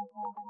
know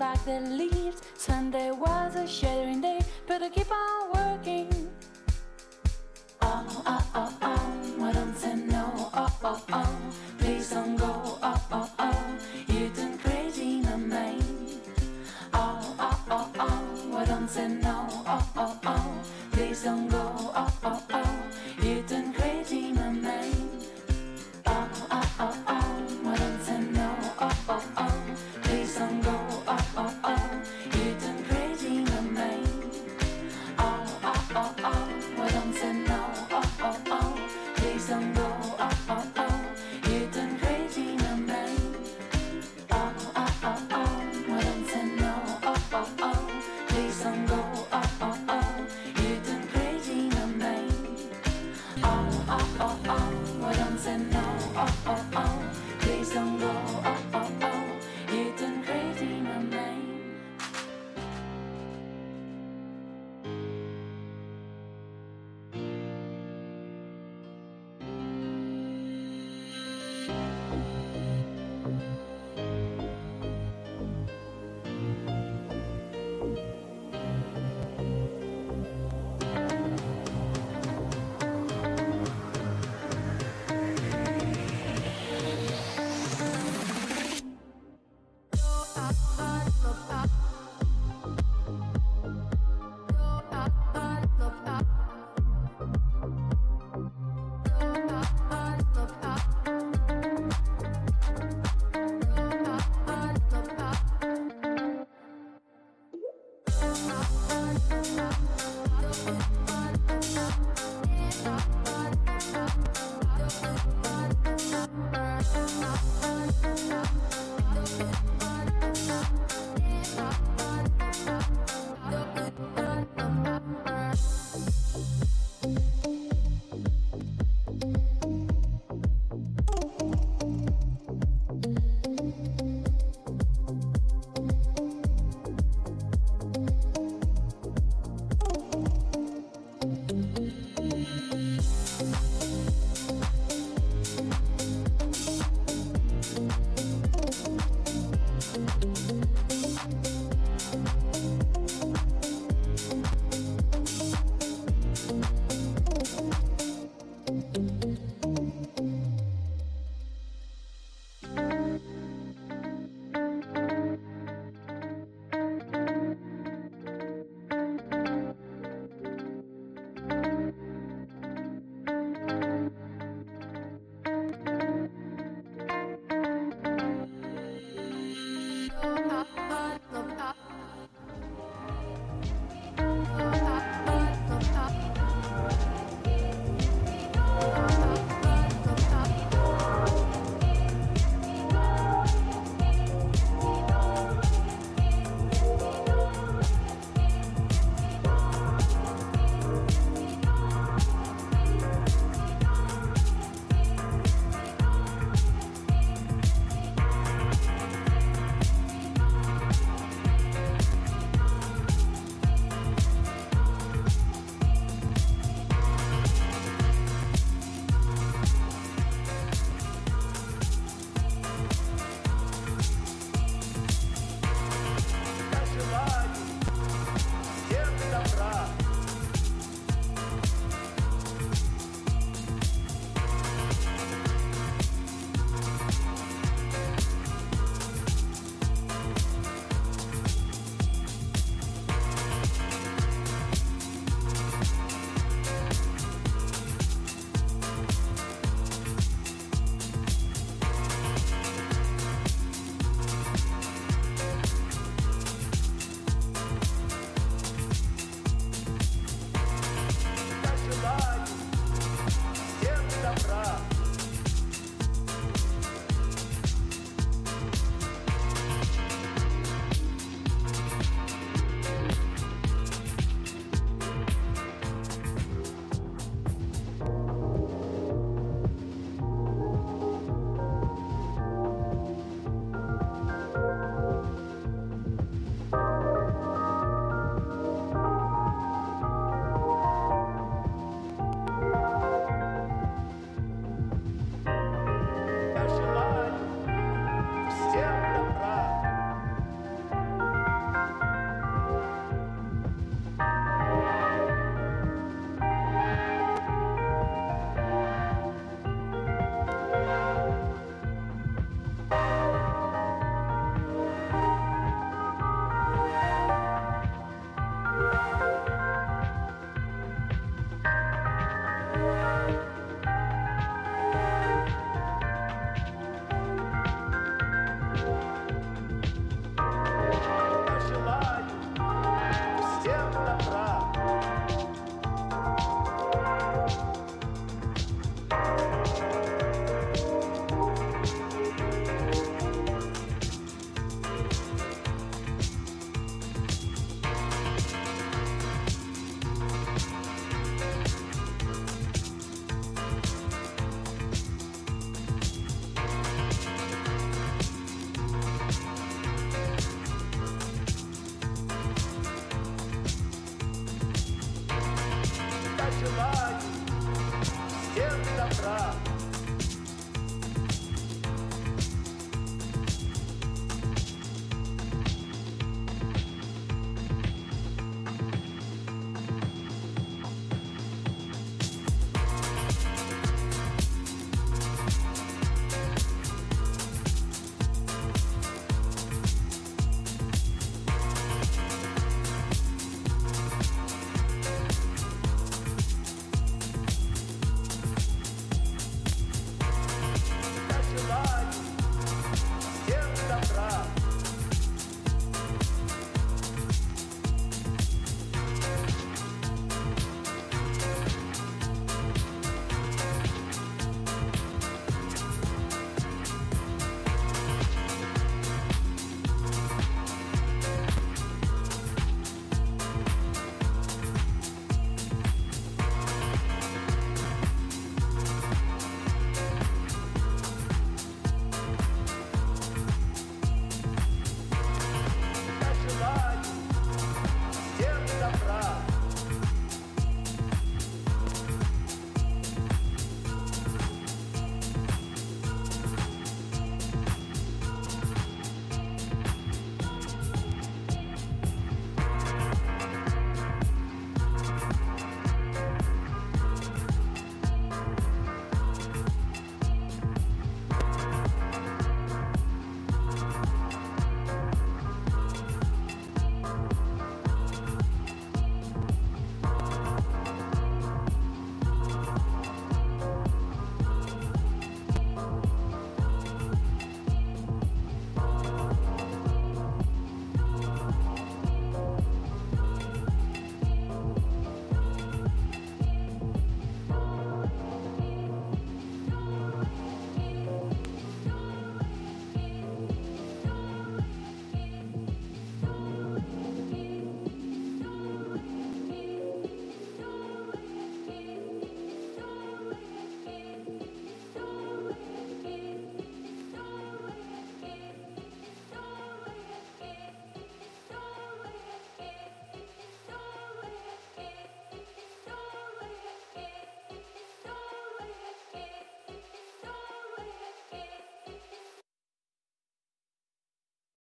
Bye.